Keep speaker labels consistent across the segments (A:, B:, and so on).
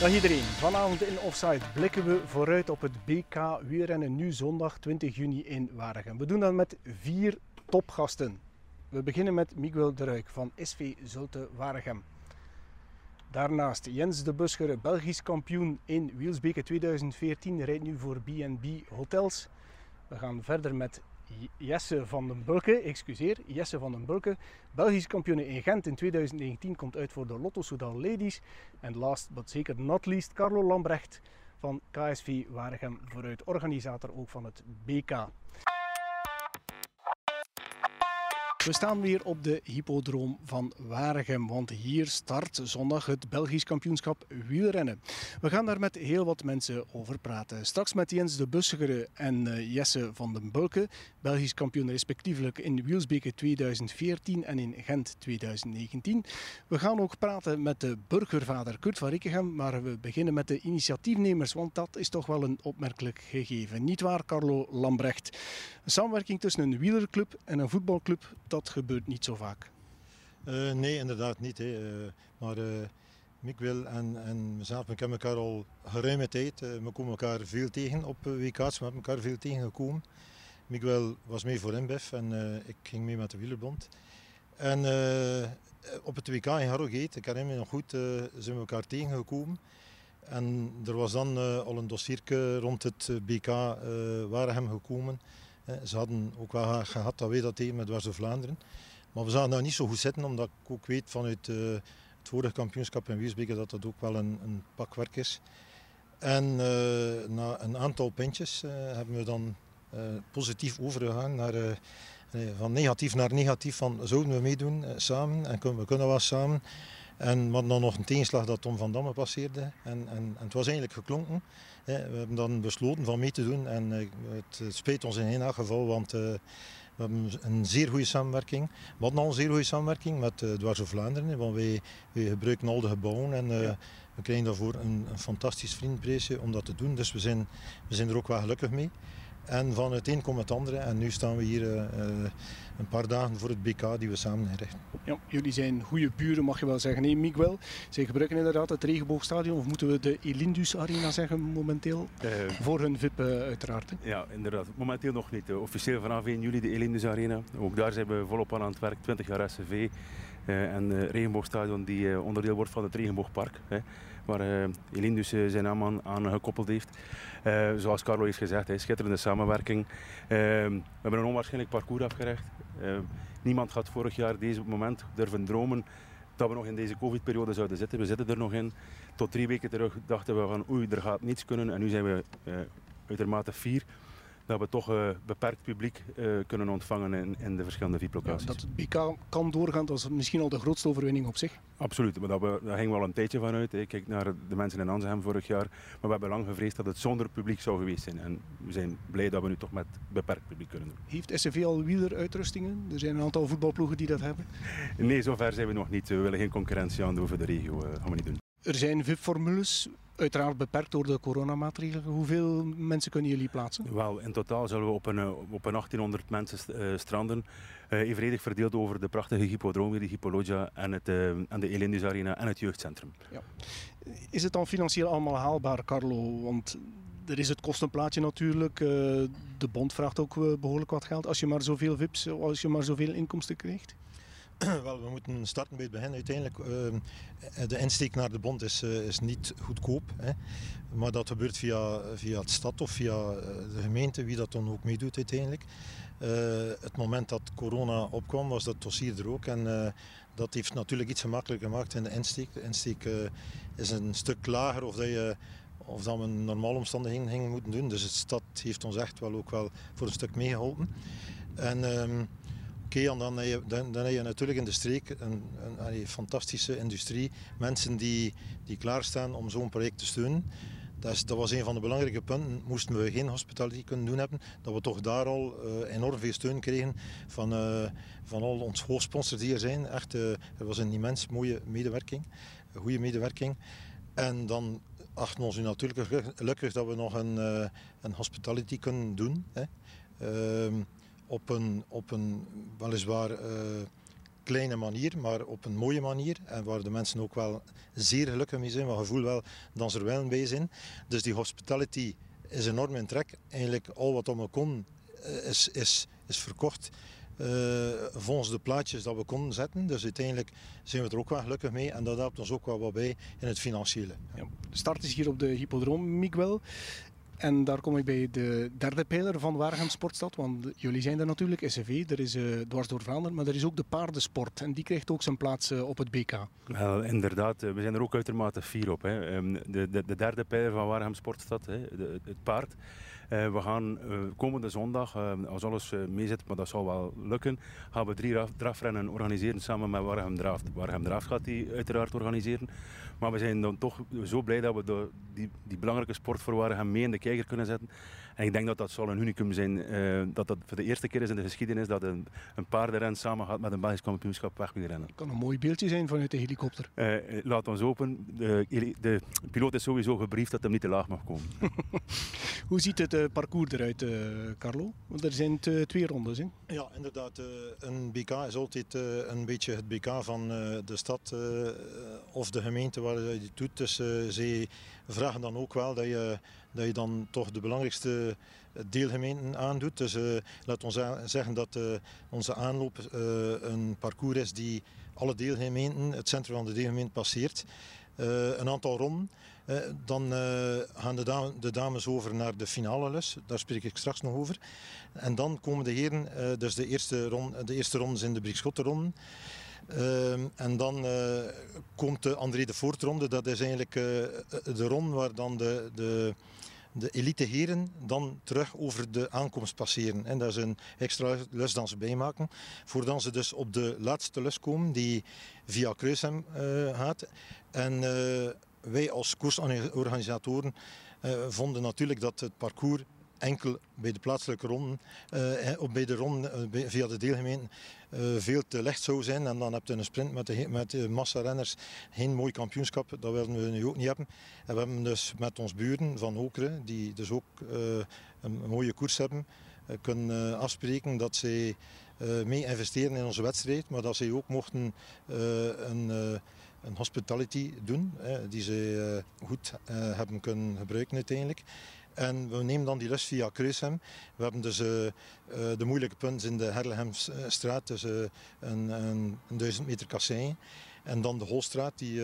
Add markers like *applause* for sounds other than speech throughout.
A: Dag iedereen. Vanavond in Offside blikken we vooruit op het BK wielrennen nu zondag 20 juni in Waregem. We doen dat met vier topgasten. We beginnen met Miguel de Ruik van SV Zulte Waregem. Daarnaast Jens de Buschere, Belgisch kampioen in Wielsbeke 2014, rijdt nu voor B&B Hotels. We gaan verder met Jesse van den Bulke, excuseer, Jesse van den Bulke, Belgisch kampioen in Gent in 2019, komt uit voor de Lotto Soudal Ladies. En last but zeker not least, Carlo Lambrecht van KSV Waregem, vooruit organisator ook van het BK. We staan weer op de hippodroom van Waregem, want hier start zondag het Belgisch kampioenschap wielrennen. We gaan daar met heel wat mensen over praten. Straks met Jens de Bussegere en eh, Jesse van den Bulke, Belgisch kampioen respectievelijk in Wielsbeke 2014 en in Gent 2019. We gaan ook praten met de burgervader Kurt van Rikkegem, maar we beginnen met de initiatiefnemers, want dat is toch wel een opmerkelijk gegeven. Niet waar, Carlo Lambrecht? Een samenwerking tussen een wielerclub en een voetbalclub, dat gebeurt niet zo vaak.
B: Uh, nee, inderdaad niet. Hè. Uh, maar uh, Miguel en, en mezelf, we kennen elkaar al geruime tijd. we komen elkaar veel tegen op WK's, we hebben elkaar veel tegengekomen. Miguel was mee voor InBev en ik ging mee met de wielerbond. En op het WK in Harrogate, ik herinner me nog goed, zijn we elkaar tegengekomen. En er was dan al een dossierke rond het BK waar hem gekomen. Ze hadden ook wel gehad dat wij dat deden met Dwarse Vlaanderen. Maar we zagen daar niet zo goed zitten, omdat ik ook weet vanuit uh, het vorige kampioenschap in Wiesbeke dat dat ook wel een, een pakwerk is. En uh, na een aantal pintjes uh, hebben we dan positief overgegaan naar, van negatief naar negatief. Van zouden we meedoen samen en kunnen, we kunnen wel samen. En we hadden dan nog een tegenslag dat Tom van Damme passeerde. En, en, en het was eigenlijk geklonken. We hebben dan besloten van mee te doen. En eh, het spijt ons in één geval, want eh, we hebben een zeer goede samenwerking. We hadden al een zeer goede samenwerking met uh, Dwars Vlaanderen. Want wij, wij, gebruiken al de gebouwen en uh, we krijgen daarvoor een, een fantastisch vriendprijsje om dat te doen. Dus we zijn, we zijn er ook wel gelukkig mee. En van het een komt het andere. En nu staan we hier uh, een paar dagen voor het BK die we samen inrichten.
A: Ja, jullie zijn goede buren, mag je wel zeggen. Nee, Miguel, zij gebruiken inderdaad het regenboogstadion. Of moeten we de Elindus Arena zeggen momenteel? Uh, voor hun VIP uh, uiteraard. Hè?
C: Ja, inderdaad. Momenteel nog niet. officieel vanaf 1 juli de Elindus Arena. Ook daar zijn we volop aan het werk. 20 jaar SCV. Uh, en het regenboogstadion die onderdeel wordt van het regenboogpark. Hè, waar Elin dus zijn naam aan, gekoppeld heeft. zoals Carlo heeft gezegd, hè, schitterende samenwerking. we hebben een onwaarschijnlijk parcours afgerecht. niemand had vorig jaar deze moment durven dromen dat we nog in deze covid-periode zouden zitten. We zitten er nog in. Tot drie weken terug dachten we van oei, er gaat niets kunnen. En nu zijn we uitermate fier dat we toch uh, beperkt publiek uh, kunnen ontvangen in, in, de verschillende VIP-locaties.
A: Ja, dat het BK kan doorgaan, dat is misschien al de grootste overwinning op zich.
C: Absoluut, maar dat we, daar hing wel een tijdje van uit. Ik kijk naar de mensen in Anzenhem vorig jaar, maar we hebben lang gevreesd dat het zonder publiek zou geweest zijn. En we zijn blij dat we nu toch met beperkt publiek kunnen doen.
A: Heeft SCV al wieleruitrustingen? Er zijn een aantal voetbalploegen die dat hebben.
C: Nee, zover zijn we nog niet. We willen geen concurrentie aan doen voor de regio. Dat gaan we niet doen.
A: Er zijn VIP-formules, uiteraard beperkt door de coronamaatregelen. Hoeveel mensen kunnen jullie plaatsen?
C: Wel, in totaal zullen we op een, op een 1800 mensen uh, stranden. Uh, evenredig verdeeld over de prachtige hippodroom, de Hippologia en, het, en de Elindus Arena en het jeugdcentrum. Ja.
A: Is het dan financieel allemaal haalbaar, Carlo? Want er is het kostenplaatje natuurlijk. de bond vraagt ook behoorlijk wat geld. Als je maar zoveel VIP's, als je maar zoveel inkomsten krijgt? *clears throat*
B: Wel, we moeten starten bij het begin. Uiteindelijk, uh, de insteek naar de bond is, uh, is niet goedkoop. Hè. Maar dat gebeurt via, via het stad of via eh, de gemeente, wie dat dan ook meedoet uiteindelijk. Het moment dat corona opkwam, was dat dossier er ook. En dat heeft natuurlijk iets gemakkelijker gemaakt in de insteek. De insteek is een stuk lager of dat, je, of dat we in normale omstandigheden gingen moeten doen. Dus de stad heeft ons echt wel ook wel voor een stuk meegeholpen. En... Ehm, Oké, dan, heb je, dan, dan heb je natuurlijk in de streek een, een, fantastische industrie. Mensen die, die klaarstaan om zo'n project te steunen. Dat, dat, was een van de belangrijke punten. Moesten we geen hospitality kunnen doen hebben, dat we toch daar al uh, enorm veel steun kregen van, uh, van al onze hoofdsponsors die er zijn. Echt, uh, er was een immens mooie medewerking, een goede medewerking. En dan achten we ons nu natuurlijk gelukkig dat we nog een, een hospitality kunnen doen. Hè. Op een, op een weliswaar uh, kleine manier, maar op een mooie manier. En waar de mensen ook wel zeer gelukkig mee zijn, maar gevoel wel dat ze er wel bij zijn. Dus die hospitality is enorm in trek. Eigenlijk al wat om kon is, is, is verkocht. Uh, volgens de plaatjes dat we konden zetten. Dus uiteindelijk zijn we er ook wel gelukkig mee en dat helpt ons ook wel wat bij in het financiële.
A: Ja. De start is hier op de Hippodroom, Miguel. En daar kom ik bij de derde pijler van Waregem Sportstad. Want jullie zijn er natuurlijk, SCV, er is uh, dwars door Vlaanderen, maar er is ook de paardensport. En die krijgt ook zijn plaats uh, op het BK.
C: Wel, inderdaad, we zijn er ook uitermate fier op. Hè. Um, de, de, de, derde pijler van Waregem Sportstad, hè, het paard. Uh, we gaan uh, komende zondag, uh, als alles meezit, maar dat zal wel lukken, gaan we drie drafrennen organiseren samen met Warham Draft. Warham Draft gaat die uiteraard organiseren. Maar we zijn dan toch zo blij dat we de, die, die belangrijke sport voor Warham mee in de kijker kunnen zetten. En ik denk dat dat zal een unicum zijn. Dat dat voor de eerste keer is in de geschiedenis dat een, een paardenren samen gaat met een Belgisch kampioenschap wegwielrennen.
A: Het kan een mooi beeldje zijn vanuit de helikopter.
C: Laat ons open. De, de, piloot is sowieso gebriefd dat hij niet te laag mag komen. *laughs*
A: Hoe ziet het uh, parcours eruit, Carlo? Want er zijn twee rondes in.
B: Ja, inderdaad. een BK is altijd een beetje het BK van de stad of de gemeente waar je het doet. Dus ze vragen dan ook wel dat je dat je dan toch de belangrijkste deelgemeenten aandoet. Dus laat ons zeggen dat onze aanloop een parcours is die alle deelgemeenten, het centrum van de deelgemeente passeert. een aantal ronden. Dan gaan de, dame, de, dames over naar de finale les. Daar spreek ik straks nog over. En dan komen de heren, dus de eerste, ronde, de eerste ronde zijn de Briekschotten uh, en dan komt de André de Voortronde. Dat is eigenlijk de ronde waar dan de, de de elite heren dan terug over de aankomst passeren. En dat is een extra les dan ze bijmaken. Voordat ze dus op de laatste les komen, die via Kruishem uh, gaat. En wij als koersorganisatoren uh, vonden natuurlijk dat het parcours enkel bij de plaatselijke ronden, of bij de ronden uh, via de deelgemeenten, uh, veel te licht zou zijn. En dan heb je een sprint met de, met de massa-renners geen mooi kampioenschap. Dat willen we nu ook niet hebben. En we hebben dus met ons buren van Okeren, die dus ook een, een, mooie koers hebben, kunnen afspreken dat zij mee investeren in onze wedstrijd, maar dat zij ook mochten een een hospitality doen, die ze goed hebben kunnen gebruiken uiteindelijk. En we nemen dan die lus via Kruishem. We hebben dus uh, de moeilijke punten in de Herlehemstraat, dus een, een, meter kassein. En dan de Holstraat, die,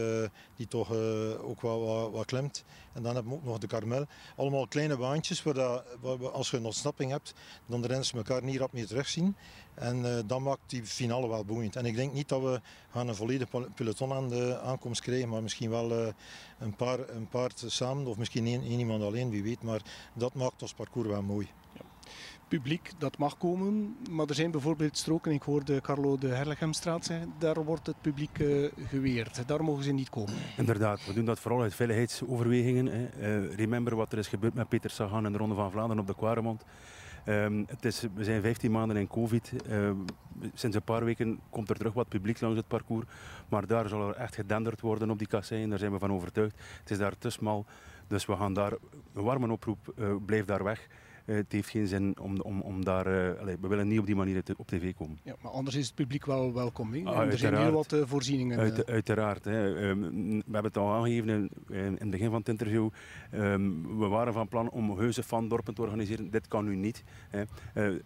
B: die toch ook wat, wat, wat, klemt. En dan hebben we ook nog de Karmel. Allemaal kleine baantjes waar, dat, als je een ontsnapping hebt, dan de renners elkaar niet rap meer terugzien. En uh, dat maakt die finale wel boeiend. En ik denk niet dat we gaan een volledig peloton aan de aankomst krijgen, maar misschien wel een, paar, een paar samen of misschien één, één iemand alleen, wie weet. Maar dat maakt ons parcours wel mooi. Ja
A: publiek dat mag komen. Maar er zijn bijvoorbeeld stroken, ik hoorde Carlo de Herlegemstraat zeggen, daar wordt het publiek uh, geweerd. Daar mogen ze niet komen.
C: Inderdaad, we doen dat vooral uit veiligheidsoverwegingen. Hè. Uh, remember wat er is gebeurd met Peter Sagan en de Ronde van Vlaanderen op de Quaremont. Um, het is, we zijn 15 maanden in covid. Uh, sinds een paar weken komt er terug wat publiek langs het parcours. Maar daar zal er echt gedenderd worden op die kasseien. Daar zijn we van overtuigd. Het is daar te smal. Dus we gaan daar, een warme oproep, uh, blijf daar weg. Uh, het heeft geen zin om, om, om daar... Allez, we willen niet op die manier op tv komen.
A: Ja, maar anders is het publiek wel welkom. Hè? Ah, er zijn heel wat uh, voorzieningen.
C: Uit, uiteraard. Hè. Um, we hebben het al aangegeven in, in, het begin van het interview. Um, we waren van plan om heuse fandorpen te organiseren. Dit kan nu niet. Hè.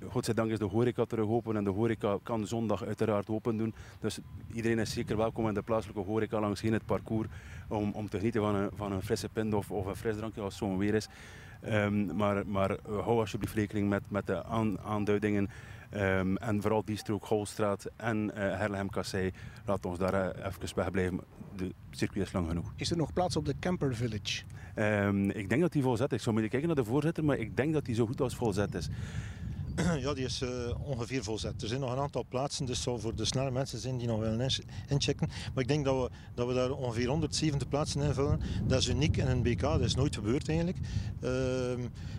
C: godzijdank is de horeca terug open en de horeca kan zondag uiteraard open doen. Dus iedereen is zeker welkom in de plaatselijke horeca langs het parcours om, om te genieten van een, van een frisse pint of, of een frisdrankje als het zo'n weer is. Um, maar, maar hou alsjeblieft rekening met, met de aan, aanduidingen. Um, en vooral die strook Golstraat en uh, Herlehem Kassei. Laat ons daar uh, even wegblijven. De circuit is lang genoeg.
A: Is er nog plaats op de Camper Village?
C: Um, ik denk dat die volzet is. Ik zou moeten kijken naar de voorzitter, maar ik denk dat die zo goed als volzet is. *clears throat*
B: Ja, die is uh, ongeveer volzet. Er zijn nog een aantal plaatsen, dus zal voor de snelle mensen zijn die nog willen inchecken. Maar ik denk dat we, dat we daar ongeveer 170 plaatsen invullen. Dat is uniek in een BK, dat is nooit gebeurd eigenlijk. Uh,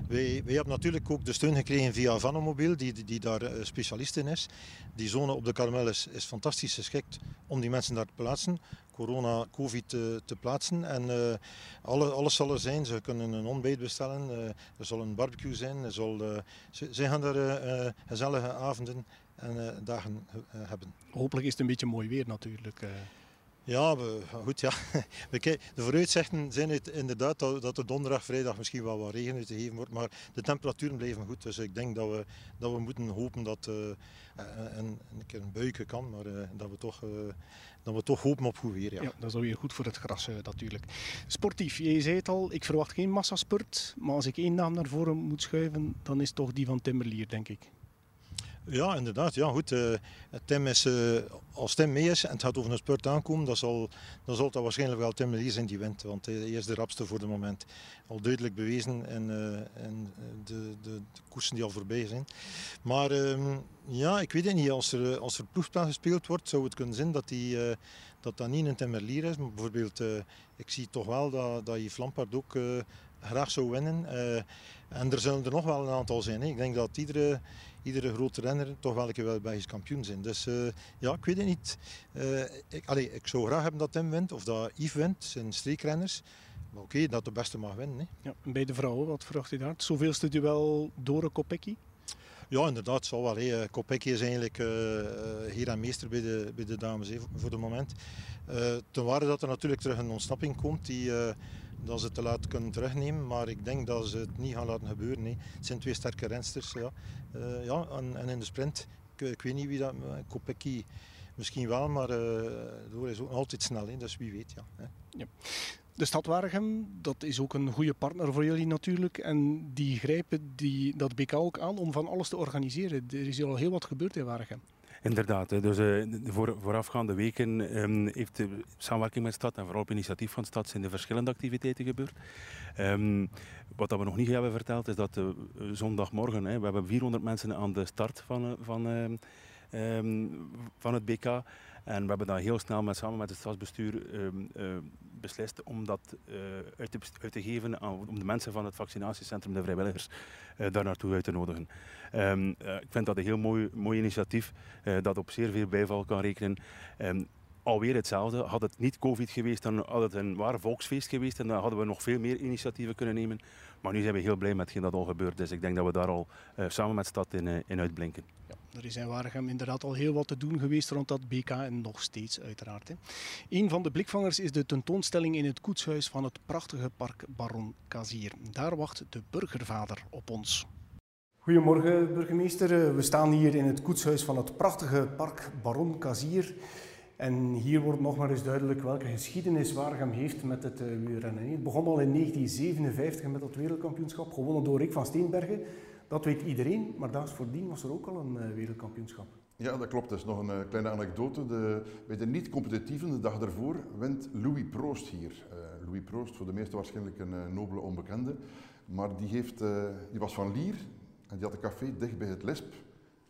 B: wij, wij hebben natuurlijk ook de steun gekregen via Vanomobiel, die, die, daar uh, specialist in is. Die zone op de Karmel is, is fantastisch geschikt om die mensen daar te plaatsen corona, covid te, te plaatsen. En uh, alle, alles zal er zijn. Ze kunnen een ontbijt bestellen, uh, er zal een barbecue zijn. Er zal, uh, ze, ze, gaan er gezellige avonden en dagen hebben.
A: Hopelijk is het een beetje mooi weer natuurlijk.
B: Ja, we, *laughs* goed. Ja. de vooruitzichten zijn het inderdaad dat, er donderdag, vrijdag misschien wel wat regen uit te geven wordt. Maar de temperaturen blijven goed. Dus ik denk dat we, dat we moeten hopen dat uh, een, een keer een buiken kan. Maar uh, dat, we toch, uh, dat we toch hopen op goed weer. Ja.
A: dat is weer goed voor het gras natuurlijk. Sportief, je zei het al, ik verwacht geen massaspurt. Maar als ik één naam naar voren moet schuiven, dan is toch die van Timmerlier, denk ik.
B: Ja, inderdaad. Ja, goed. Uh, Tim is, uh, als Tim mee is en het gaat over een spurt aankomen, dan zal, dan zal dat waarschijnlijk wel Tim Lies zijn die wint. Want hij is de rapste voor de moment. Al duidelijk bewezen in, uh, in de, de, de, koersen die al voorbij zijn. Maar um, ja, ik weet het niet. Als er, als er ploegspel gespeeld wordt, zou het kunnen zijn dat die, dat, dat niet een Timmerlier is. Maar bijvoorbeeld, ik zie toch wel dat, dat Yves Lampaard ook graag zou winnen. en er zullen er nog wel een aantal zijn. Hè. Ik denk dat iedere iedere grote renner toch wel een keer wel Belgisch kampioen zijn. Dus uh, ja, ik weet het niet. Uh, ik, allee, ik zou graag hebben dat Tim wint of dat Yves wint, zijn streekrenners. Maar oké, okay, dat de beste mag winnen. Hè.
A: Ja, bij de vrouwen, wat verwacht je daar? Zoveelste duel Dore Kopecky?
B: Ja, inderdaad, zal wel. Hè. Kopecky is eigenlijk uh, heer en meester bij de, bij de dames voor het moment. Ten waarde dat er natuurlijk terug een ontsnapping komt die, dat ze te laat kunnen terugnemen. Maar ik denk dat ze het niet gaan laten gebeuren. Hè. Het zijn twee sterke rensters. Ja. Uh, ja, en, en, in de sprint, ik, weet niet wie dat... Kopecky misschien wel, maar uh, is ook altijd snel. Dus wie weet, ja. Ja.
A: De stad Waregem, dat is ook een goede partner voor jullie natuurlijk. En die grijpen die, dat BK ook aan om van alles te organiseren. Er is al heel wat gebeurd in Waregem.
C: Inderdaad, dus uh, voor, voorafgaande weken um, heeft de samenwerking met de stad en vooral op initiatief van de stad zijn er verschillende activiteiten gebeurd. Um, wat we nog niet hebben verteld is dat uh, zondagmorgen, we hebben 400 mensen aan de start van, uh, van, um, van het BK. En we hebben dan heel snel met, samen met het stadsbestuur beslist om dat uit, te, uit, te, geven om de mensen van het vaccinatiecentrum, de vrijwilligers, daar naartoe uit te nodigen. Um, uh, ik vind dat een heel mooi, mooi initiatief dat op zeer veel bijval kan rekenen. Um, alweer hetzelfde. Had het niet COVID geweest, dan had het een waar volksfeest geweest en dan hadden we nog veel meer initiatieven kunnen nemen. Maar nu zijn we heel blij met hetgeen dat al gebeurd is. Ik denk dat we daar al samen met stad in, in uitblinken.
A: Er is in Waregem inderdaad al heel wat te doen geweest rond dat BK en nog steeds uiteraard. Hè. Een van de blikvangers is de tentoonstelling in het koetshuis van het prachtige park Baron Kazier. Daar wacht de burgervader op ons. Goedemorgen, burgemeester. Eh, we staan hier in het koetshuis van het prachtige park Baron Kazier. En hier wordt nog maar eens duidelijk welke geschiedenis Waregem heeft met het uh, wielrennen. Het begon al in 1957 met dat wereldkampioenschap, gewonnen door Rick van Steenbergen. Dat weet iedereen, maar daags voordien was er ook al een uh, wereldkampioenschap.
D: Ja, dat klopt. Dat is nog een kleine anekdote. De, bij de niet-competitieven, de dag daarvoor, wint Louis Proost hier. Uh, Louis Proost, voor de meesten waarschijnlijk een nobele onbekende. Maar die, heeft, die was van Lier, en die had een café dicht bij het Lesp,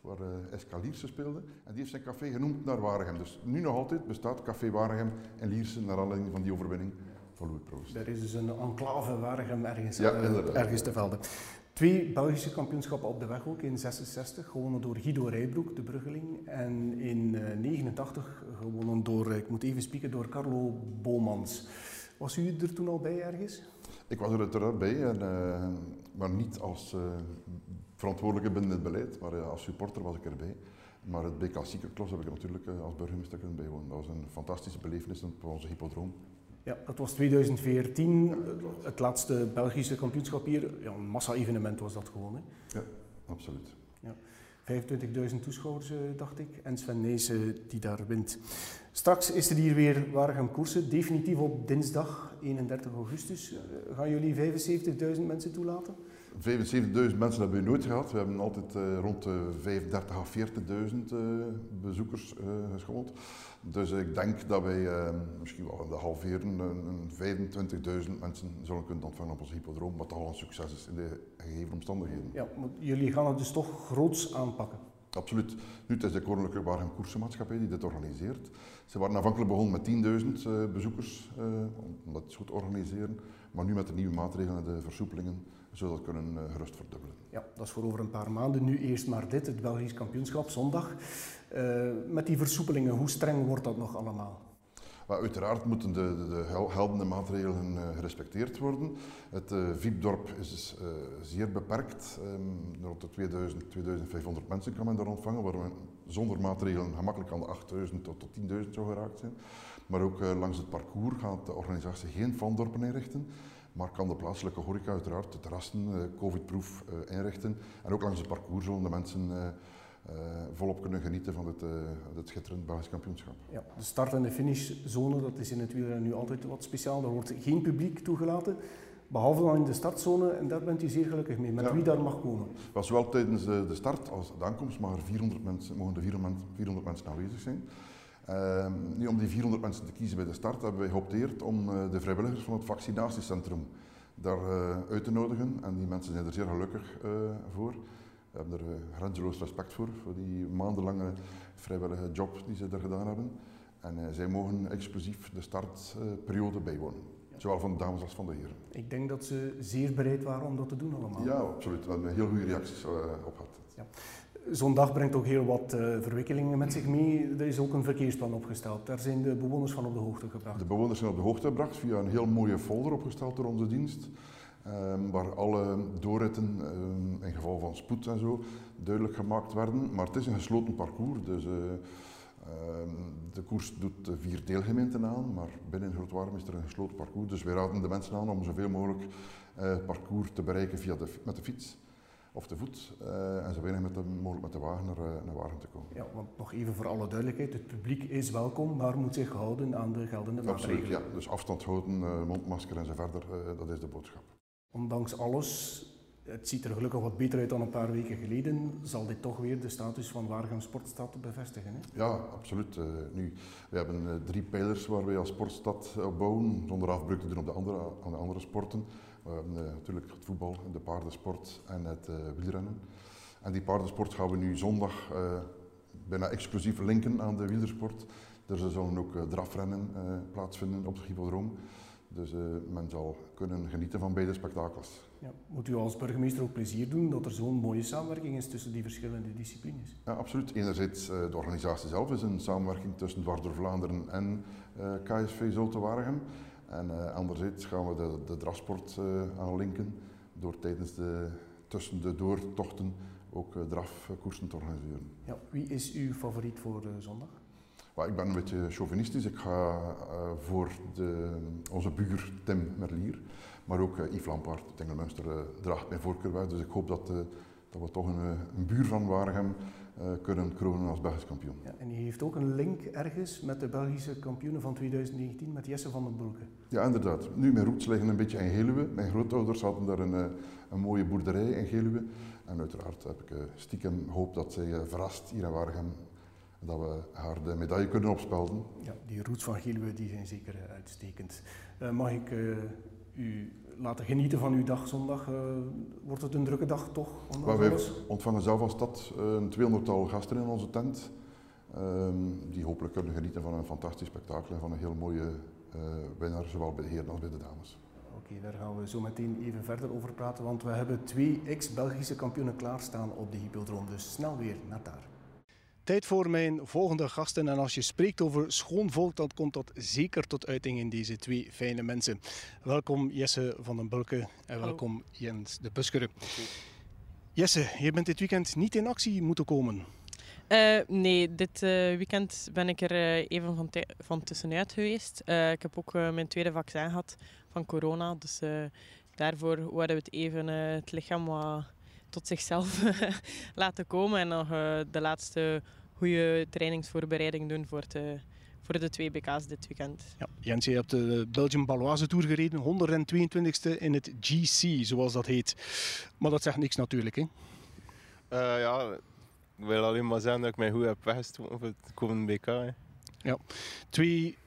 D: waar uh, Escalierse speelde. En die heeft zijn café genoemd naar Waregem. Dus nu nog altijd bestaat Café Waregem en Lierse naar aanleiding van die overwinning van Louis Proost.
A: Er is dus een enclave Waregem ergens, ja, ergens te velden. Twee Belgische kampioenschappen op de weg ook in 66, gewonnen door Guido Rijbroek, de Bruggeling. En in 89 uh, gewonnen door, ik moet even spieken, door Carlo Bomans. Was u er toen al bij ergens?
D: Ik was er uiteraard bij, en, uh, maar niet als verantwoordelijke binnen het beleid, maar als supporter was ik erbij. Maar het BK Secret heb ik natuurlijk als burgemeester kunnen bijwonen. Dat was een fantastische belevenis op onze hippodroom.
A: Ja, dat was 2014, het laatste Belgische kampioenschap hier. Ja, een massa-evenement was dat gewoon. Hè?
D: Ja, absoluut.
A: Ja. 25.000 toeschouwers, dacht ik. En Sven Nees die daar wint. Straks is er hier weer Waregem koersen, definitief op dinsdag 31 augustus. Uh, gaan jullie 75.000 mensen toelaten?
D: 75.000 mensen hebben we nooit gehad. We hebben altijd uh, rond de 35 à 40.000 uh, bezoekers uh. Dus ik denk dat wij misschien wel in de halveren 25.000 mensen zullen kunnen ontvangen op ons hippodroom, wat al een succes is in de gegeven omstandigheden.
A: Ja, maar jullie gaan het dus toch groots aanpakken?
D: Absoluut. Nu, het is de Koninklijke Waregem Koersenmaatschappij die dit organiseert. Ze waren aanvankelijk begonnen met 10.000 uh, bezoekers, om dat goed te organiseren. Maar nu met de nieuwe maatregelen en de versoepelingen zullen we dat kunnen uh, gerust verdubbelen.
A: Ja, dat is voor over een paar maanden. Nu eerst maar dit, het Belgisch kampioenschap, zondag. met die versoepelingen, hoe streng wordt dat nog allemaal?
D: Maar uiteraard moeten de, de, maatregelen uh, gerespecteerd worden. Het uh, VIP-dorp is dus, uh, zeer beperkt. Um, rond de 2000, 2500 mensen kan men daar ontvangen, waar men zonder maatregelen gemakkelijk aan de 8000 tot, tot 10.000 zou geraakt zijn. Maar ook langs het parcours gaat de organisatie geen vandorpen inrichten maar kan de plaatselijke horeca uiteraard de terrassen uh, covid-proof uh, inrichten. En ook langs het parcours zullen de mensen uh, volop kunnen genieten van het, het schitterend Belgisch kampioenschap.
A: Ja, de start- en de finishzone, dat is in het wielrennen nu altijd wat speciaal. Er wordt geen publiek toegelaten. Behalve dan in de startzone, en daar bent u zeer gelukkig mee, met ja. wie daar mag komen.
D: Wel, zowel tijdens de start als de aankomst mag er 400 mensen, mogen er 400 mensen aanwezig zijn. Uh, nu, om die 400 mensen te kiezen bij de start hebben wij geopteerd om uh, de vrijwilligers van het vaccinatiecentrum daar uh, uit te nodigen. En die mensen zijn er zeer gelukkig uh, voor. We hebben er grenzeloos respect voor, voor die maandenlange vrijwillige job die ze daar gedaan hebben. En zij mogen exclusief de startperiode bijwonen. Zowel van de dames als van de heren.
A: Ik denk dat ze zeer bereid waren om dat te doen allemaal.
D: Ja, absoluut. We hebben heel goede reacties op gehad. Ja.
A: Zo'n dag brengt ook heel wat uh, verwikkelingen met zich mee. Er is ook een verkeersplan opgesteld. Daar zijn de bewoners van op de hoogte gebracht.
D: De bewoners zijn op de hoogte gebracht via een heel mooie folder opgesteld door onze dienst. Um, waar alle doorritten, um, in geval van spoed en zo, duidelijk gemaakt werden. Maar het is een gesloten parcours, dus uh, um, de koers doet vier deelgemeenten aan, maar binnen Grootwarm is er een gesloten parcours. Dus wij raden de mensen aan om zoveel mogelijk parcours te bereiken via de, met de fiets of te voet uh, en zo weinig met de, mogelijk met de wagen naar, uh, naar Wagen te komen.
A: Ja, want nog even voor alle duidelijkheid, het publiek is welkom, maar moet zich houden aan de geldende maatregelen.
D: Absoluut, ja. Dus afstand houden, uh, mondmasker en zo verder, dat is de boodschap.
A: Ondanks alles, het ziet er gelukkig wat beter uit dan een paar weken geleden, zal dit toch weer de status van Waregem Sportstad bevestigen? Hè?
D: Ja, absoluut. nu, we hebben drie pijlers waar wij als sportstad op bouwen, zonder afbreuk te doen op de andere, aan de andere sporten. We hebben uh, natuurlijk het voetbal, de paardensport en het uh, wielrennen. En die paardensport gaan we nu zondag uh, bijna exclusief linken aan de wielersport. Er zullen ook drafrennen plaatsvinden op het hippodroom. Dus men zal kunnen genieten van beide spektakels.
A: Ja, moet u als burgemeester ook plezier doen dat er zo'n mooie samenwerking is tussen die verschillende disciplines?
D: Ja, absoluut. Enerzijds de organisatie zelf is een samenwerking tussen Dwars door Vlaanderen en KSV Zulte Waregem. En uh, anderzijds gaan we de, de drafsport uh, aanlinken door tijdens de, tussen de doortochten ook uh, drafkoersen te organiseren.
A: Ja, wie is uw favoriet voor zondag?
D: Well, ik ben een beetje chauvinistisch. Ik ga voor de, onze buur Tim Merlier, maar ook Yves Lampaard, Tengelmünster, draagt mijn voorkeur bij. Dus ik hoop dat, dat we toch een, een buur van Waregem kunnen kronen als Belgisch kampioen.
A: Ja, en u heeft ook een link ergens met de Belgische kampioenen van 2019, met Jesse van den Broeke.
D: Ja, inderdaad. Nu, mijn roots liggen een beetje in Geluwe. Mijn grootouders hadden daar een, eh, een mooie boerderij in Geluwe. En uiteraard heb ik uh, stiekem hoop dat zij verrast hier in Waregem dat we haar de medaille kunnen opspelden.
A: Ja, die roots van Geluwe die zijn zeker uitstekend. mag ik u laten genieten van uw dag zondag. Uh, wordt het een drukke dag toch?
D: wij ontvangen zelf als stad een tweehonderdtal gasten in onze tent. Um, die hopelijk kunnen genieten van een fantastisch spektakel en van een heel mooie uh, winnaar, zowel bij de heren als bij de dames.
A: Oké, okay, daar gaan we zo meteen even verder over praten, want we hebben twee ex-Belgische kampioenen klaarstaan op de hippodroom. Dus snel weer naar daar. Tijd voor mijn volgende gasten. En als je spreekt over schoon volk, dan komt dat zeker tot uiting in deze twee fijne mensen. Welkom Jesse van den Bulke en welkom Jens de Buskere. Jesse, je bent dit weekend niet in actie moeten komen.
E: Uh, nee, dit uh, weekend ben ik er uh, even van, van tussenuit geweest. ik heb ook mijn tweede vaccin gehad van corona. Dus daarvoor wilden we het even het lichaam wat tot zichzelf *laughs* laten komen. En nog de laatste goede trainingsvoorbereiding doen voor, de, voor de twee BK's dit weekend.
A: Ja, Jens, je hebt de Belgium Baloise Tour gereden, 122e in het GC, zoals dat heet. Maar dat zegt niks natuurlijk, hè?
F: Uh, ja, ik wil alleen maar zeggen dat ik mij goed heb weggestoken voor het komende BK. Hè.
A: Ja, twee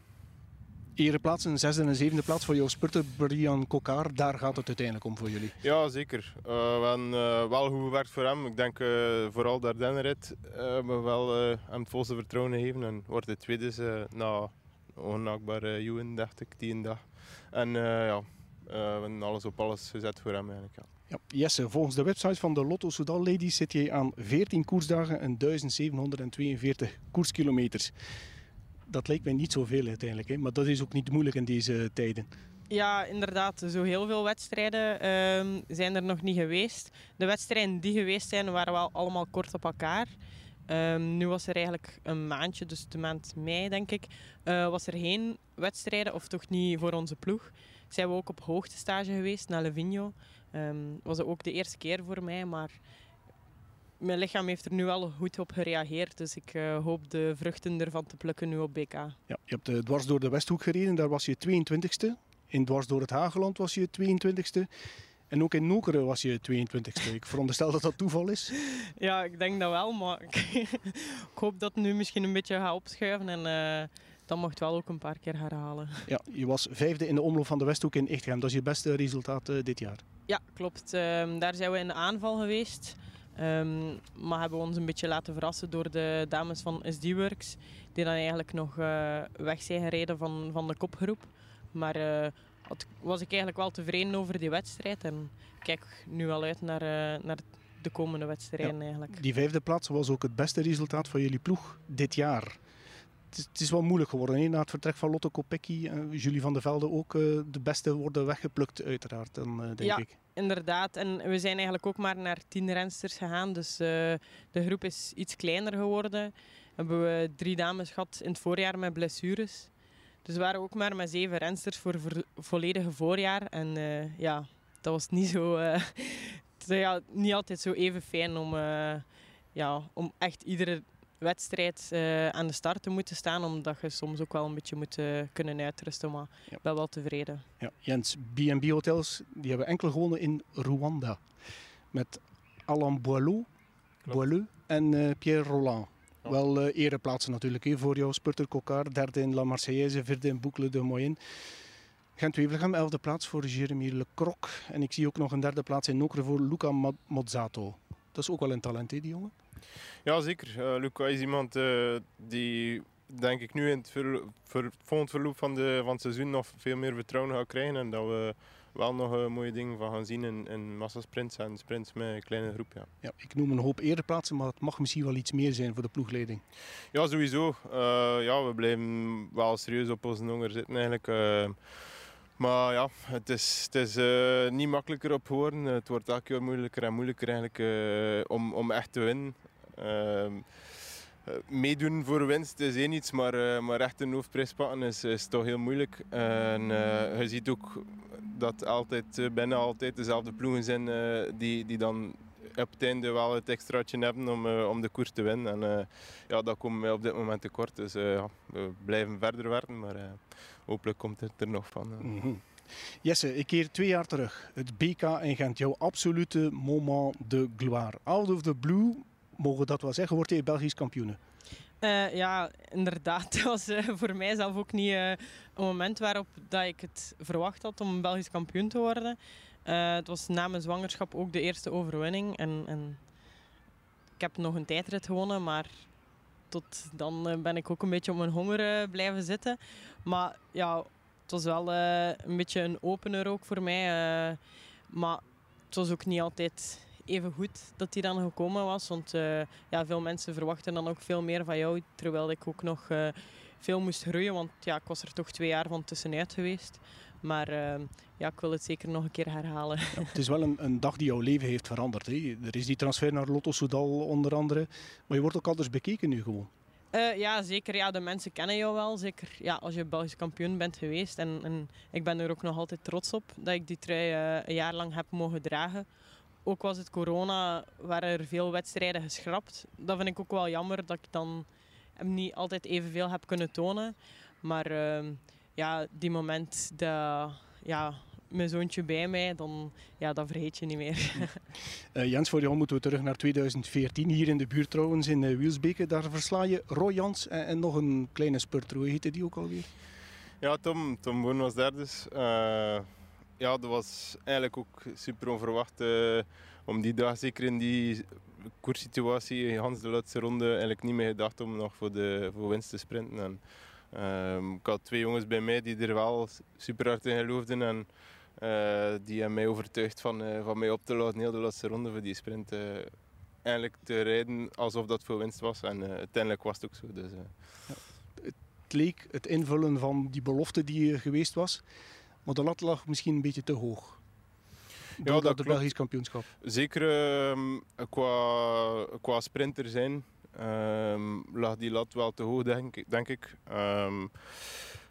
A: ereplaats, een zesde en een zevende plaats voor jouw spurter Brian Kokar. Daar gaat het uiteindelijk om voor jullie.
F: Ja, zeker. Uh, we hebben uh, wel goed gewerkt voor hem. Ik denk uh, vooral de Ardennerit hebben we wel hem het volste vertrouwen gegeven. En wordt de tweede na onnaakbare Juwen, dacht ik, die een dag. En ja, we hebben alles op alles gezet voor hem eigenlijk. Ja.
A: Ja, Jesse, volgens de website van de Lotto Soudal Ladies zit je aan 14 koersdagen en 1742 koerskilometers dat leek mij niet zoveel uiteindelijk. Hè? Maar dat is ook niet moeilijk in deze tijden.
E: Ja, inderdaad. Zo heel veel wedstrijden ehm, zijn er nog niet geweest. De wedstrijden die geweest zijn, waren wel allemaal kort op elkaar. Ehm, nu was er eigenlijk een maandje, dus de maand mei denk ik, uh, was er geen wedstrijden, of toch niet voor onze ploeg. Zijn we ook op hoogtestage geweest naar Levigno. Um, was het ook de eerste keer voor mij, maar mijn lichaam heeft er nu wel goed op gereageerd. Dus ik uh, hoop de vruchten ervan te plukken nu op BK. Ja,
A: je hebt uh, dwars door de Westhoek gereden, daar was je 22e. In dwars door het Hageland was je 22e. En ook in Nokeren was je 22e. Ik veronderstel dat dat toeval is. *laughs*
E: Ja, ik denk dat wel. Maar *laughs* ik, hoop dat het nu misschien een beetje gaat opschuiven. En uh, dan mocht wel ook een paar keer herhalen. *laughs*
A: Ja, je was vijfde in de omloop van de Westhoek in Echtgem. Dat is je beste resultaat dit jaar.
E: Ja, klopt. Uh, daar zijn we in de aanval geweest. Um, maar hebben we ons een beetje laten verrassen door de dames van SD Works. Die dan eigenlijk nog uh, weg zijn gereden van, van de kopgroep. Maar uh, had, was ik eigenlijk wel tevreden over die wedstrijd. En kijk nu al uit naar, uh, naar de komende wedstrijden ja, eigenlijk.
A: Die vijfde plaats was ook het beste resultaat van jullie ploeg dit jaar. Het is, het is wel moeilijk geworden. He? Na het vertrek van Lotte Kopecky en Julie van der Velde ook uh, de beste worden weggeplukt uiteraard, dan, denk
E: ja,
A: ik.
E: inderdaad. En we zijn eigenlijk ook maar naar tien rensters gegaan. Dus de groep is iets kleiner geworden. Hebben we drie dames gehad in het voorjaar met blessures. Dus we waren ook maar met zeven rensters voor het volledige voorjaar. En uh, ja, dat was niet zo... *laughs* Uh, ja, niet altijd zo even fijn om, uh, ja, om echt iedere wedstrijd aan de start te moeten staan. Omdat je soms ook wel een beetje moet kunnen uitrusten. Maar ik ben wel tevreden.
A: Ja, Jens, B&B Hotels die hebben enkel gewonnen in Rwanda. Met Alain Boileau, Boileau en Pierre Roland. Ja. Wel uh, ereplaatsen natuurlijk he, voor jou. Spurter Cocard, derde in La Marseillaise, vierde in Boucle de Moyenne. Gent-Wevelgem, elfde plaats voor Jeremy Lecroc. En ik zie ook nog een derde plaats in Nokere voor Luca Mozzato. Dat is ook wel een talent, he, die jongen?
F: Ja, zeker. Uh, Luca is iemand uh, die, denk ik, nu in het, ver, ver, volgend verloop van, de, van het seizoen nog veel meer vertrouwen gaat krijgen. En dat we wel nog uh, mooie dingen van gaan zien in, in massasprints en sprints met een kleine groep. Ja.
A: Ja, ik noem een hoop ereplaatsen, maar het mag misschien wel iets meer zijn voor de ploegleiding.
F: Ja, sowieso. Ja, we blijven wel serieus op onze honger zitten eigenlijk. Maar ja, het is, het is uh, niet makkelijker op geworden. Het wordt elke keer moeilijker en moeilijker eigenlijk, uh, om, om echt te winnen. Uh, meedoen voor winst is één iets, maar, uh, maar echt een hoofdprijs is, is toch heel moeilijk. En uh, je ziet ook dat altijd, bijna altijd dezelfde ploegen zijn die, die dan op het einde wel het extraatje hebben om, om de koers te winnen. En ja, dat komen wij op dit moment tekort. Dus ja, we blijven verder werken, maar hopelijk komt het er nog van.
A: -hmm. Jesse, ik keer twee jaar terug. Het BK in Gent, jouw absolute moment de gloire. Out of the blue, mogen dat wel zeggen, wordt je Belgisch kampioen?
E: Uh, ja, inderdaad. *laughs* Dat was uh, voor mij zelf ook niet uh, een moment waarop dat ik het verwacht had om Belgisch kampioen te worden. het was na mijn zwangerschap ook de eerste overwinning. En, en ik heb nog een tijdrit gewonnen, maar tot dan ben ik ook een beetje op mijn honger blijven zitten. Maar ja, het was wel een beetje een opener ook voor mij. maar het was ook niet altijd even goed dat hij dan gekomen was. Want uh, ja, veel mensen verwachten dan ook veel meer van jou. Terwijl ik ook nog uh, veel moest groeien. Want ja, ik was er toch twee jaar van tussenuit geweest. Maar uh, ja, ik wil het zeker nog een keer herhalen.
A: Ja, het is wel een, een, dag die jouw leven heeft veranderd. Hè? Er is die transfer naar Lotto Soudal onder andere. Maar je wordt ook anders bekeken nu gewoon.
E: Uh, ja, zeker. Ja, de mensen kennen jou wel. Zeker ja, als je Belgisch kampioen bent geweest. En, en ik ben er ook nog altijd trots op dat ik die trui uh, een jaar lang heb mogen dragen ook was het corona, waren er veel wedstrijden geschrapt. Dat vind ik ook wel jammer dat ik dan hem niet altijd evenveel heb kunnen tonen. Maar uh, ja, die moment dat ja, mijn zoontje bij mij, dan ja, dat vergeet je niet meer.
A: uh, *laughs* Jens, voor jou moeten we terug naar 2014. Hier in de buurt trouwens, in uh, Wielsbeke. Daar versla je Roy Jans en, en nog een kleine spurt. Hoe heette die ook alweer?
F: Ja, Tom. Tom Boon was daar dus. Uh, ja, dat was eigenlijk ook super onverwacht. Uh, om die dag, zeker in die koerssituatie, Hans de laatste ronde, eigenlijk niet meer gedacht om nog voor, de, voor winst te sprinten. En, uh, ik had twee jongens bij mij die er wel super hard in geloofden. En uh, die hebben mij overtuigd van, uh, van mij op te laten, heel de laatste ronde voor die sprint. eigenlijk te rijden alsof dat voor winst was. En uiteindelijk was het ook zo. Dus,
A: het leek het invullen van die belofte die er geweest was. Maar de lat lag misschien een beetje te hoog.
F: Ja, dat klopt.
A: Belgisch kampioenschap.
F: Zeker ehm, qua, qua sprinter zijn ehm, lag die lat wel te hoog, denk, ik- denk ik. Ehm,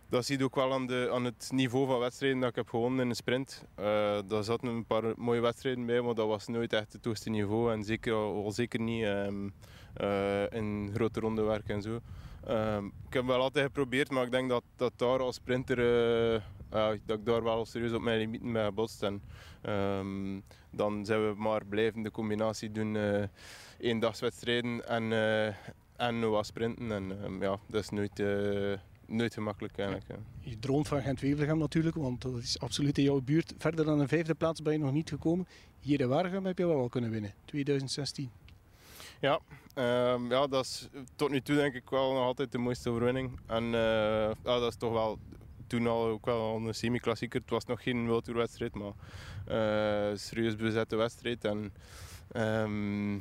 F: dat zie je ook wel aan, de, aan het niveau van wedstrijden dat ik heb gewonnen in de sprint. Eh daar zaten een paar mooie wedstrijden bij, maar dat was nooit echt het hoogste niveau. En zeker, al zeker niet eh, in grote rondewerk en zo. Ehm, ik heb wel altijd geprobeerd, maar ik denk dat, dat daar als sprinter eh, dat ik daar wel serieus op mijn limieten mee gebotst. Ehm, dan zijn we maar blijven de combinatie doen. eh eendagswedstrijden en, eh en wat sprinten. En ehm, ja, dat is nooit, eh, nooit gemakkelijk eigenlijk.
A: Je droomt van Gent-Wevelgem natuurlijk, want dat is absoluut in jouw buurt. Verder dan een vijfde plaats ben je nog niet gekomen. Hier in Waregem heb je wel al kunnen winnen, 2016.
F: Ehm, ja, dat is tot nu toe denk ik wel nog altijd de mooiste overwinning. En eh, ja, dat is toch wel toen al ook wel een semi-klassieker. Het was nog geen World Tour wedstrijd, maar eh serieus bezette wedstrijd. En ehm,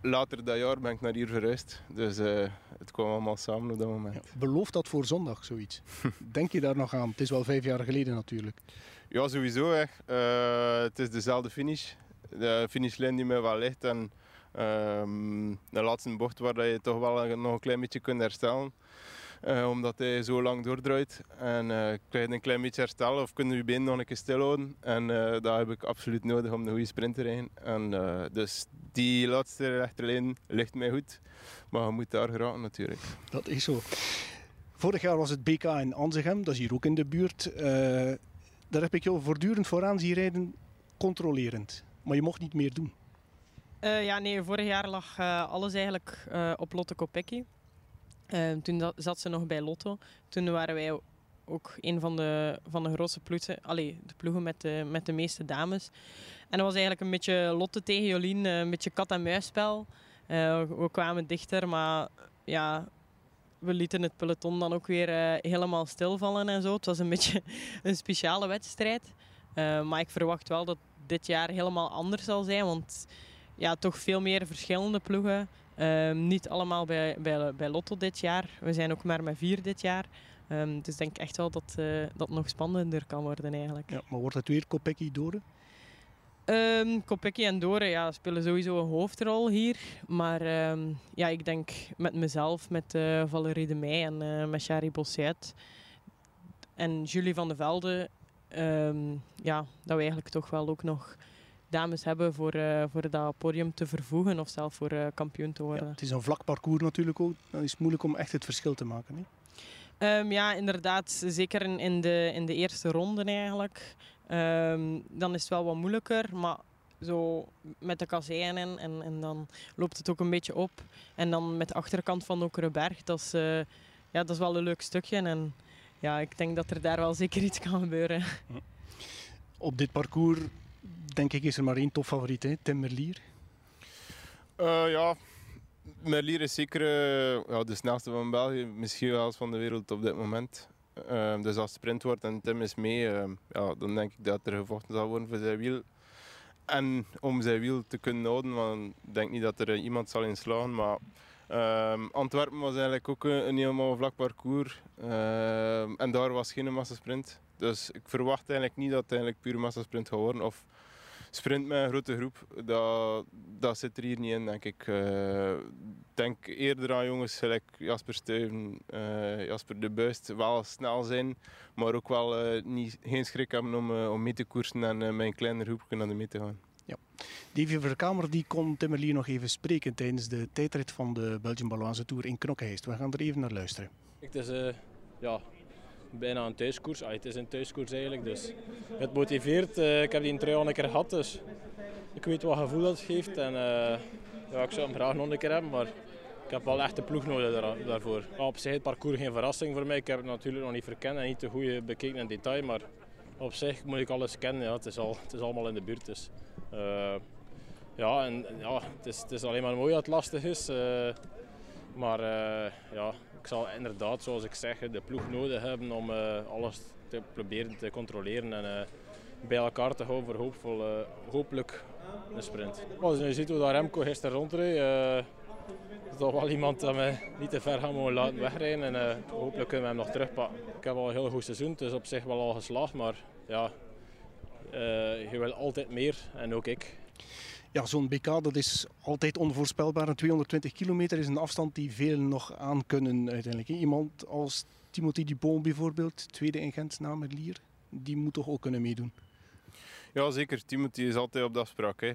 F: later dat jaar ben ik naar hier verhuisd. Dus eh, het kwam allemaal samen op dat moment.
A: Beloof dat voor zondag, zoiets. *laughs* Denk je daar nog aan? Het is wel vijf jaar geleden natuurlijk.
F: Ja, sowieso. Hè. Het is dezelfde finish. De finishlijn die mij wel ligt. En ehm, de laatste bocht waar je toch wel nog een klein beetje kunt herstellen. Eh, omdat hij zo lang doordraait. En eh krijg je een klein beetje herstellen of kunnen je been nog een keer stilhouden. En eh dat heb ik absoluut nodig om een goede sprint te rijden. En, dus die laatste rechterlijn ligt mij goed. Maar je moet daar geraken natuurlijk.
A: Dat is zo. Vorig jaar was het BK in Anzegem, dat is hier ook in de buurt. Daar heb ik jou voortdurend vooraan zien rijden, controlerend. Maar je mocht niet meer doen.
E: Eh, ja, nee, vorig jaar lag eh, alles eigenlijk eh, op Lotte Kopecky. Eh, toen zat ze nog bij Lotto. Toen waren wij ook een van de, van de grootste ploegen, allee, de ploegen met de, met de meeste dames. En dat was eigenlijk een beetje Lotte tegen Jolien, een beetje kat-en-muisspel. Eh, we kwamen dichter, maar ja, we lieten het peloton dan ook weer helemaal stilvallen en zo. Het was een beetje *laughs* een speciale wedstrijd. Maar ik verwacht wel dat dit jaar helemaal anders zal zijn, want ja, toch veel meer verschillende ploegen. Ehm, niet allemaal bij, bij, bij Lotto dit jaar. We zijn ook maar met vier dit jaar. Ehm, dus ik denk echt wel dat eh, dat nog spannender kan worden eigenlijk.
A: Ja, maar wordt het weer Kopecky Doren?
E: Ehm Kopecky en Dore ja, spelen sowieso een hoofdrol hier. Maar ja, ik denk met mezelf, met eh, Valerie de Meij en eh, met Shari Bossuet en Julie van de Velde, ja, dat we eigenlijk toch wel ook nog dames hebben voor, eh, voor dat podium te vervoegen of zelf voor eh, kampioen te
A: Ja,
E: worden.
A: het is een vlak parcours natuurlijk ook. Dan is het moeilijk om echt het verschil te maken. Hè?
E: Ehm, ja, inderdaad. Zeker in, de, in de eerste ronde eigenlijk. Ehm, dan is het wel wat moeilijker, maar zo met de kasseien en, en dan loopt het ook een beetje op. En dan met de achterkant van Okerenberg, dat is, eh, ja, dat is wel een leuk stukje. En ja, ik denk dat er daar wel *laughs* zeker iets kan gebeuren.
A: Op dit parcours, denk ik, is er maar één topfavoriet, hè? Tim Merlier.
F: Eh, ja, Merlier is zeker eh, ja, de snelste van België, misschien wel van de wereld op dit moment. Eh, dus als sprint wordt en Tim is mee, ja, dan denk ik dat er gevochten zal worden voor zijn wiel. En om zijn wiel te kunnen houden, want ik denk niet dat er iemand zal inslagen. Maar ehm, Antwerpen was eigenlijk ook een, een helemaal vlak parcours. Ehm, en daar was geen massasprint. Dus ik verwacht eigenlijk niet dat het eigenlijk puur massasprint gaat worden. Of sprint met een grote groep, dat, dat zit er hier niet in, denk ik. Eh, denk eerder aan jongens gelijk Jasper Stuyven, eh, Jasper de Buist, wel snel zijn, maar ook wel eh, niet, geen schrik hebben om, om mee te koersen en met een kleiner groepje naar de mee te gaan.
A: Davy Verkamer die kon Tim Merlier nog even spreken tijdens de tijdrit van de Belgian Baloise Tour in Knokkeheist. We gaan er even naar luisteren.
G: Het is eh, ja, bijna een thuiskoers. Ah, het is een thuiskoers eigenlijk, dus het motiveert. Eh, ik heb die trui al een keer gehad, dus ik weet wat gevoel dat geeft. En, eh, ja, ik zou hem graag nog een keer hebben, maar ik heb wel echt de ploeg nodig daar- daarvoor. Maar op zich het parcours geen verrassing voor mij. Ik heb het natuurlijk nog niet verkend en niet te goed bekeken in detail, maar op zich moet ik alles kennen. Ja. Het, is al, het is allemaal in de buurt. Dus, eh, ja, en, ja, het, is, het is alleen maar mooi dat het lastig is. maar ja, ik zal inderdaad, zoals ik zeg, de ploeg nodig hebben om eh, alles te proberen te controleren en eh, bij elkaar te houden voor eh, hopelijk een sprint. Als je ziet hoe Remco gisteren rondreed, is toch wel iemand dat we niet te ver gaan mogen laten wegrijden. En hopelijk kunnen we hem nog terugpakken. Ik heb al een heel goed seizoen, is op zich wel al geslaagd. Maar ja, je wil altijd meer en ook ik.
A: Ja, zo'n BK dat is altijd onvoorspelbaar. Een 220 kilometer is een afstand die veel nog aan kunnen uiteindelijk. Iemand als Timothy Dupont bijvoorbeeld, tweede in Gent na Merlier, die moet toch ook kunnen meedoen?
F: Ja, zeker. Timothy is altijd op de afspraak. Hè.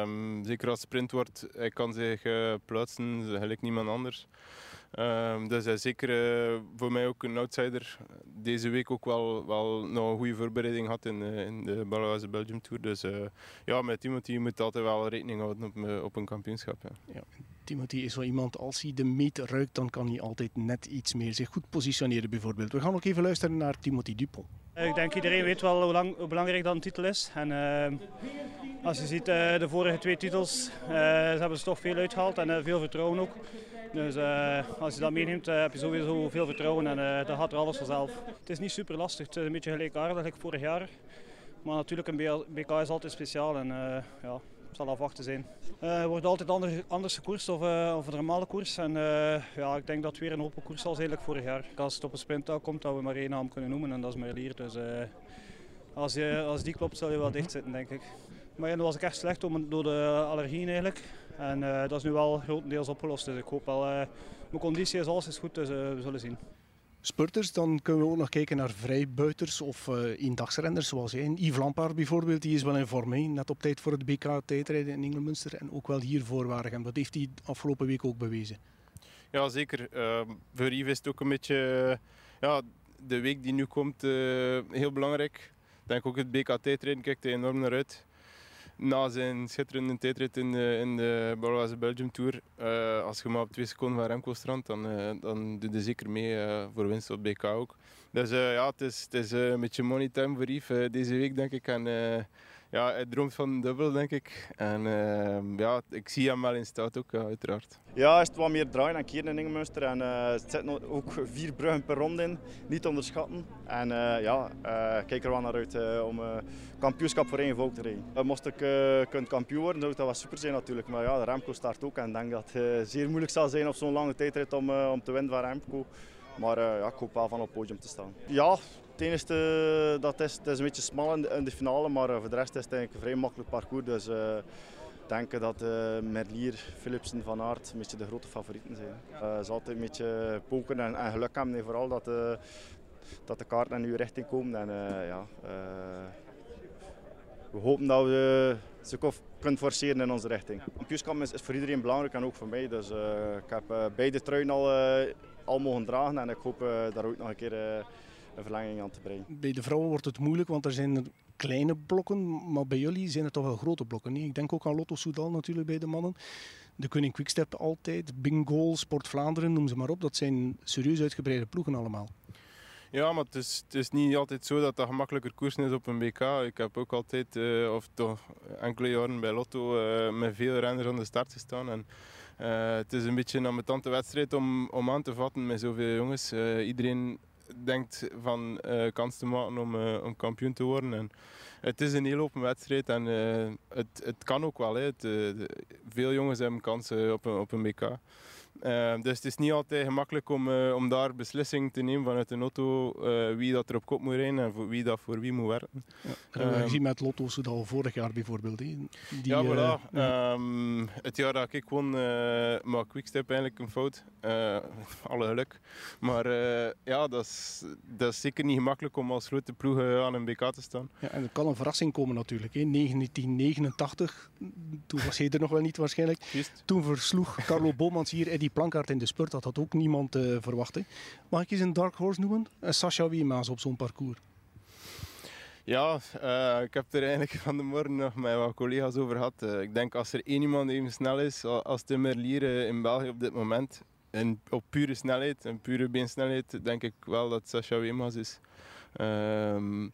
F: Um, zeker als het sprint wordt, hij kan zich uh, plaatsen, gelijk niemand anders. Um, dus hij is zeker uh, voor mij ook een outsider. Deze week ook wel, wel nog een goede voorbereiding had in, uh, in de Baloise Belgium Tour. Dus uh, ja, met Timothy moet altijd wel rekening houden op, op een kampioenschap. Ja.
A: ja. Timothy is wel iemand, als hij de meet ruikt, dan kan hij altijd net iets meer zich goed positioneren bijvoorbeeld. We gaan ook even luisteren naar Timothy Dupont.
H: Ik denk iedereen weet wel hoe, lang, hoe belangrijk dat een titel is. En, als je ziet de vorige twee titels, ze hebben ze toch veel uitgehaald en veel vertrouwen ook. Dus uh, als je dat meeneemt, uh, heb je sowieso veel vertrouwen en uh, dan gaat er alles vanzelf. Het is niet super lastig, het is een beetje gelijkaardig als vorig jaar. Maar natuurlijk, een BK is altijd speciaal en ja, het zal afwachten zijn. Er wordt altijd anders, anders gekoerst of, of een normale koers. En ja, ik denk dat het weer een open koers zal zijn eigenlijk vorig jaar. Als het op een sprint komt, dat we maar één naam kunnen noemen en dat is Merlier. Dus als, je, als die klopt, zal je wel dicht zitten, denk ik. Maar ja, nu was ik echt slecht door de allergieën eigenlijk. En uh, dat is nu wel grotendeels opgelost. Dus ik hoop wel, uh, mijn conditie is alles is goed, dus uh, we zullen zien.
A: Spurters, dan kunnen we ook nog kijken naar vrijbuiters of uh, eendagsrenners zoals jij. Yves Lampaard bijvoorbeeld, die is wel in vorm. He. Net op tijd voor het BK tijdrijden in Engelmunster en ook wel hier voor Waregem. Dat heeft hij afgelopen week ook bewezen.
F: Ja, zeker. voor Yves is het ook een beetje ja, de week die nu komt heel belangrijk. Ik denk ook het BK tijdrijden kijkt er enorm naar uit na zijn schitterende tijdrit in de, in de Belgium Tour, uh, als je maar op twee seconden van Remco strandt, dan, uh, dan doe je zeker mee uh, voor winst op BK ook. Dus ja, het is, het is een beetje money time voor Yves deze week, denk ik. En, ja, hij droomt van een dubbel, denk ik. En ja, ik zie hem wel in staat ook, uiteraard.
I: Ja, is het wat meer draaien en keren in Ingemünster. En uh, er zitten ook vier bruggen per ronde in, niet onderschatten. En uh, ja, uh, kijk er wel naar uit om kampioenschap voor één volk te rijden. mocht ik kunnen kampioen worden, zou dat wel super zijn natuurlijk. Maar ja, de Remco start ook en ik denk dat het zeer moeilijk zal zijn op zo'n lange tijdrit om, om te winnen van Remco. Maar ja, ik hoop wel van op het podium te staan. Ja, het enige dat is, het is een beetje smal in de, in de finale, maar voor de rest is het eigenlijk een vrij makkelijk parcours. Dus, denken dat uh, Merlier, Philipsen, Van Aert een de grote favorieten zijn. Uh, ze altijd een beetje poken en, en geluk hebben, vooral dat, uh, dat de kaarten in uw richting komen. En, ja, we hopen dat we ze kunnen forceren in onze richting. Kampioenschap is, is, voor iedereen belangrijk en ook voor mij. Dus ik heb beide truien al, al mogen dragen en ik hoop daar ook nog een keer een verlenging aan te brengen.
A: Bij de vrouwen wordt het moeilijk, want er zijn kleine blokken, maar bij jullie zijn het toch wel grote blokken. Nee? Ik denk ook aan Lotto Soudal natuurlijk bij de mannen. De Koning Quickstep altijd, Bingo, Sport Vlaanderen, noem ze maar op. Dat zijn serieus uitgebreide ploegen allemaal.
F: Ja, maar het is, het is niet altijd zo dat dat gemakkelijker koersen is op een BK. Ik heb ook altijd, uh, of toch enkele jaren bij Lotto, uh, met veel renners aan de start gestaan. En, uh, het is een beetje een ambetante wedstrijd om, om aan te vatten met zoveel jongens. iedereen denkt van uh, kans te maken om, uh, om kampioen te worden. En het is een heel open wedstrijd en uh, het, het kan ook wel. Hè. Veel jongens hebben kansen op een, op een BK. Uh, dus het is niet altijd gemakkelijk om, uh, om daar beslissing te nemen vanuit een auto uh, wie dat er op kop moet rijden en voor wie dat voor wie moet werken.
A: Ja, dat we gezien met Lotto Soudal vorig jaar bijvoorbeeld. Die,
F: ja, voilà. Um, het jaar dat ik won maak Quickstep eigenlijk een fout. *laughs* alle geluk. Maar ja, dat is, dat is zeker niet gemakkelijk om als grote ploeg aan een BK te staan.
A: Ja, en er kan een verrassing komen natuurlijk. Hè. 1989, toen was hij er nog wel niet waarschijnlijk.
F: Just.
A: Toen versloeg Carlo Bomans hier Eddie Plankaart in de spurt. Dat had ook niemand uh, verwacht. Hè. Mag ik eens een dark horse noemen? Een Sascha Wiemaas op zo'n parcours.
F: Ja, uh, ik heb er eigenlijk van de morgen nog met wat collega's over gehad. Uh, ik denk als er één iemand even snel is als de in België op dit moment, en op pure snelheid, en pure beensnelheid, denk ik wel dat Sascha Wiemaas is. Uh,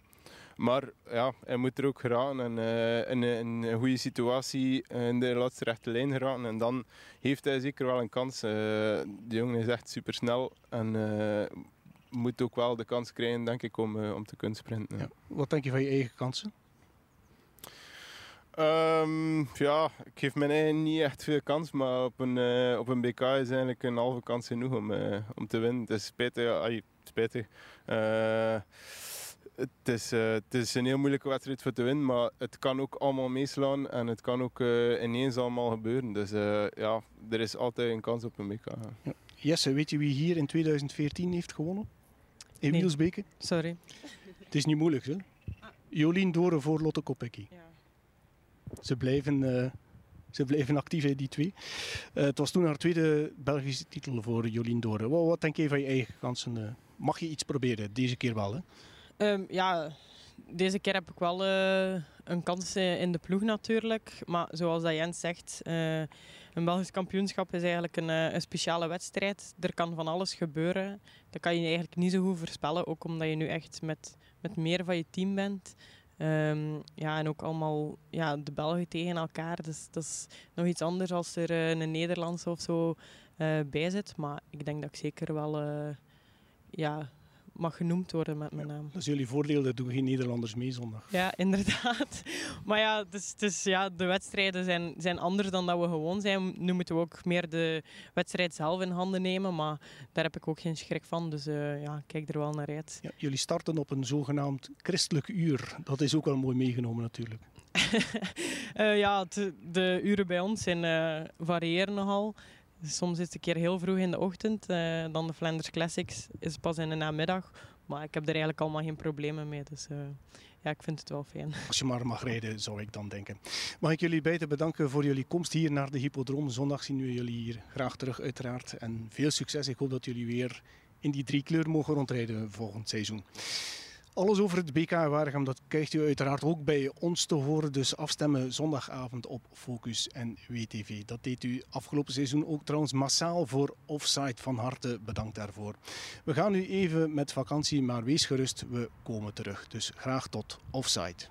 F: maar ja, hij moet er ook geraken en uh, in, in, een goede situatie in de laatste rechte lijn geraken. En dan heeft hij zeker wel een kans. Uh, de jongen is echt super snel en uh, moet ook wel de kans krijgen, denk ik, om, om te kunnen sprinten. Ja.
A: Wat denk je van je eigen kansen?
F: Ehm, ja, ik geef mijn eigen niet echt veel kans, maar op een, uh, op een BK is eigenlijk een halve kans genoeg om, uh, om te winnen. Het is spijtig. Ay, spijtig. Uh, het, is, het is een heel moeilijke wedstrijd voor te winnen, maar het kan ook allemaal meeslaan en het kan ook ineens allemaal gebeuren. Dus ja, er is altijd een kans op een BK.
A: Ja. Jesse, weet je wie hier in 2014 heeft gewonnen? In nee. Wielsbeke?
E: Sorry. *laughs*
A: Het is niet moeilijk, hè? Jolien Doren voor Lotte Kopecky. Ja. Ze blijven, uh, ze blijven actief, in die twee. Uh, het was toen haar tweede Belgische titel voor Jolien Doren. Wat, wat, denk je van je eigen kansen? Uh, mag je iets proberen? Deze keer wel, hè?
E: Um, ja, deze keer heb ik wel een kans in de ploeg natuurlijk. Maar zoals dat Jens zegt, een Belgisch kampioenschap is eigenlijk een, een, speciale wedstrijd. Er kan van alles gebeuren. Dat kan je eigenlijk niet zo goed voorspellen. Ook omdat je nu echt met, met meer van je team bent. Um, ja, en ook allemaal ja, de Belgen tegen elkaar. Dus dat is nog iets anders als er een Nederlandse of zo bij zit. Maar ik denk dat ik zeker wel ja, mag genoemd worden met mijn naam.
A: Dat is jullie voordeel, dat doen geen Nederlanders mee zondag.
E: Ja, *laughs* inderdaad. Maar ja, dus, dus, ja de wedstrijden zijn, zijn anders dan dat we gewoon zijn. Nu moeten we ook meer de wedstrijd zelf in handen nemen, maar daar heb ik ook geen schrik van. Dus uh, ja, kijk er wel naar uit.
A: Ja, jullie starten op een zogenaamd christelijk uur. Dat is ook wel mooi meegenomen natuurlijk.
E: uh, *laughs* ja, de, de, uren bij ons zijn, uh, variëren nogal. Soms is het een keer heel vroeg in de ochtend. Uh, dan de Flanders Classics is pas in de namiddag. Maar ik heb er eigenlijk allemaal geen problemen mee. Dus uh, ja, ik vind het wel fijn. *laughs*
A: Als je maar mag rijden, zou ik dan denken. Mag ik jullie beiden bedanken voor jullie komst hier naar de Hippodroom. Zondag zien we jullie hier graag terug uiteraard. En veel succes. Ik hoop dat jullie weer in die drie kleur mogen rondrijden volgend seizoen. Alles over het BK Waregem, dat krijgt u uiteraard ook bij ons te horen. Dus afstemmen zondagavond op Focus en WTV. Dat deed u afgelopen seizoen ook trouwens massaal voor Offside. Van harte bedankt daarvoor. We gaan nu even met vakantie, maar wees gerust, we komen terug. Dus graag tot Offside.